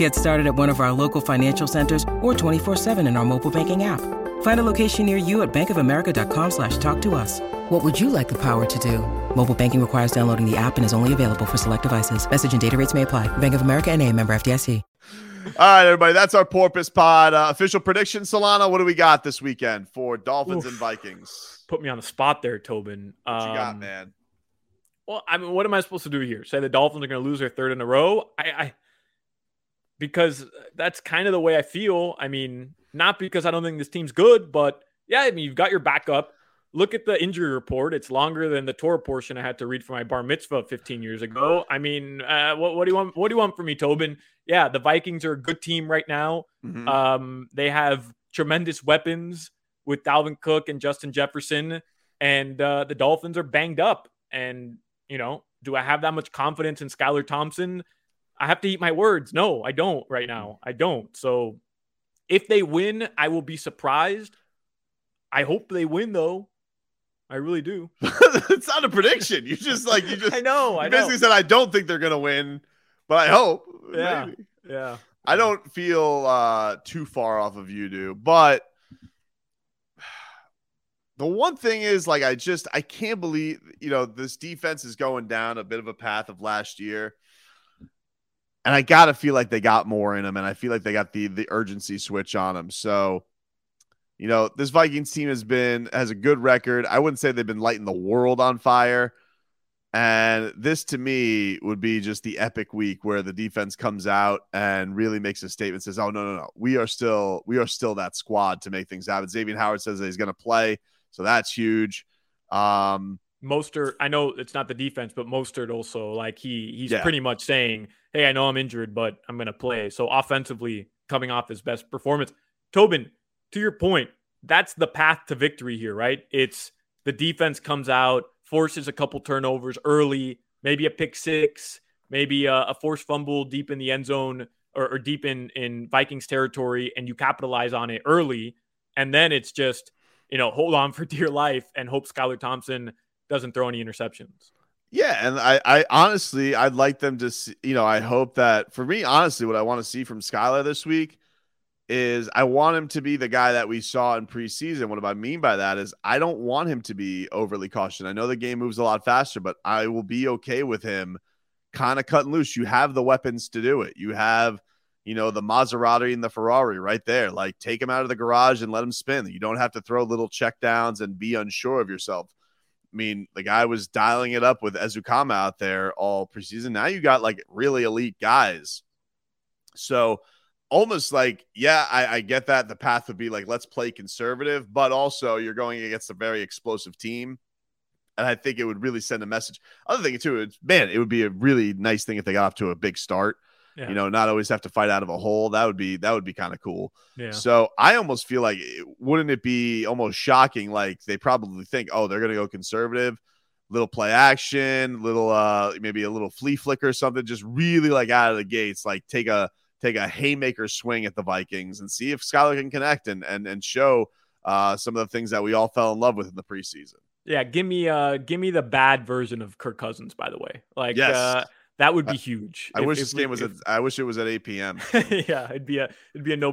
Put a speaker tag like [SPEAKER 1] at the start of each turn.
[SPEAKER 1] Get started at one of our local financial centers or 24-7 in our mobile banking app. Find a location near you at bankofamerica.com slash talk to us. What would you like the power to do? Mobile banking requires downloading the app and is only available for select devices. Message and data rates may apply. Bank of America and a member FDIC.
[SPEAKER 2] All right, everybody. That's our Porpoise Pod uh, official prediction. Solana, what do we got this weekend for Dolphins
[SPEAKER 3] Oof.
[SPEAKER 2] and Vikings?
[SPEAKER 3] Put me on the spot there, Tobin.
[SPEAKER 2] What you got,
[SPEAKER 3] Um,
[SPEAKER 2] man?
[SPEAKER 3] Well, I mean, what am I supposed to do here? Say the Dolphins are going to lose their third in a row? I, I because that's kind of the way I feel. I mean, not because I don't think this team's good, but yeah, I mean, you've got your backup. Look at the injury report; it's longer than the Torah portion I had to read for my bar mitzvah 15 years ago. I mean, uh, what, what do you want? What do you want from me, Tobin? Yeah, the Vikings are a good team right now.
[SPEAKER 2] Mhm.
[SPEAKER 3] Um, they have tremendous weapons with Dalvin Cook and Justin Jefferson, and uh, the Dolphins are banged up. And you know, do I have that much confidence in Skylar Thompson? I have to eat my words. No, I don't right now. I don't. So if they win, I will be surprised. I hope they win though. I really do.
[SPEAKER 2] it's not a prediction. You just like you just
[SPEAKER 3] I know.
[SPEAKER 2] you
[SPEAKER 3] I
[SPEAKER 2] basically
[SPEAKER 3] know.
[SPEAKER 2] said I don't think they're gonna win, but I hope.
[SPEAKER 3] Yeah.
[SPEAKER 2] Maybe.
[SPEAKER 3] Yeah.
[SPEAKER 2] I don't feel uh too far off of you do, but the one thing is like I just I can't believe you know this defense is going down a bit of a path of last year. And I gotta feel like they got more in them, and I feel like they got the the urgency switch on them. So, you know, this Vikings team has been has a good record. I wouldn't say they've been lighting the world on fire. And this to me would be just the epic week where the defense comes out and really makes a statement, says, Oh, no, no, no. We are still, we are still that squad to make things happen. Xavier Howard says that he's gonna play, so that's huge. Um,
[SPEAKER 3] Mostert, I know it's not the defense, but Mostert also like he he's
[SPEAKER 2] Yeah.
[SPEAKER 3] pretty much saying, "Hey, I know I'm injured, but I'm going to play." So offensively, coming off his best performance, Tobin, to your point, that's the path to victory here, right? It's the defense comes out, forces a couple turnovers early, maybe a pick six, maybe a, a forced fumble deep in the end zone or, or deep in in Vikings territory, and you capitalize on it early, and then it's just you know hold on for dear life and hope Skylar Thompson doesn't throw any interceptions.
[SPEAKER 2] Yeah, and I, I honestly, I'd like them to, see, you know, I hope that for me, honestly, what I want to see from Skylar this week is I want him to be the guy that we saw in preseason. What I mean by that is I don't want him to be overly cautious. I know the game moves a lot faster, but I will be okay with him kind of cutting loose. You have the weapons to do it. You have, you know, the Maserati and the Ferrari right there. Like take him out of the garage and let him spin. You don't have to throw little check downs and be unsure of yourself. I mean, the guy was dialing it up with Ezukanma out there all preseason. Now you got like really elite guys. So almost like, yeah, I, I get that the path would be like, let's play conservative, but also you're going against a very explosive team. And I think it would really send a message. Other thing too, man, it would be a really nice thing if they got off to a big start.
[SPEAKER 3] Yeah.
[SPEAKER 2] You know, not always have to fight out of a hole. That would be that would be kind of cool.
[SPEAKER 3] Yeah.
[SPEAKER 2] So I almost feel like wouldn't it be almost shocking? Like they probably think, oh, they're gonna go conservative, little play action, little uh maybe a little flea flicker or something, just really like out of the gates, like take a take a haymaker swing at the Vikings and see if Skylar can connect and and and show uh some of the things that we all fell in love with in the preseason.
[SPEAKER 3] Yeah, give me uh give me the bad version of Kirk Cousins, by the way. Like
[SPEAKER 2] Yes.
[SPEAKER 3] uh that would be huge.
[SPEAKER 2] I
[SPEAKER 3] If-
[SPEAKER 2] wish this game was
[SPEAKER 3] if-
[SPEAKER 2] at I wish it was at 8 p.m.
[SPEAKER 3] yeah, it'd be a it'd be a no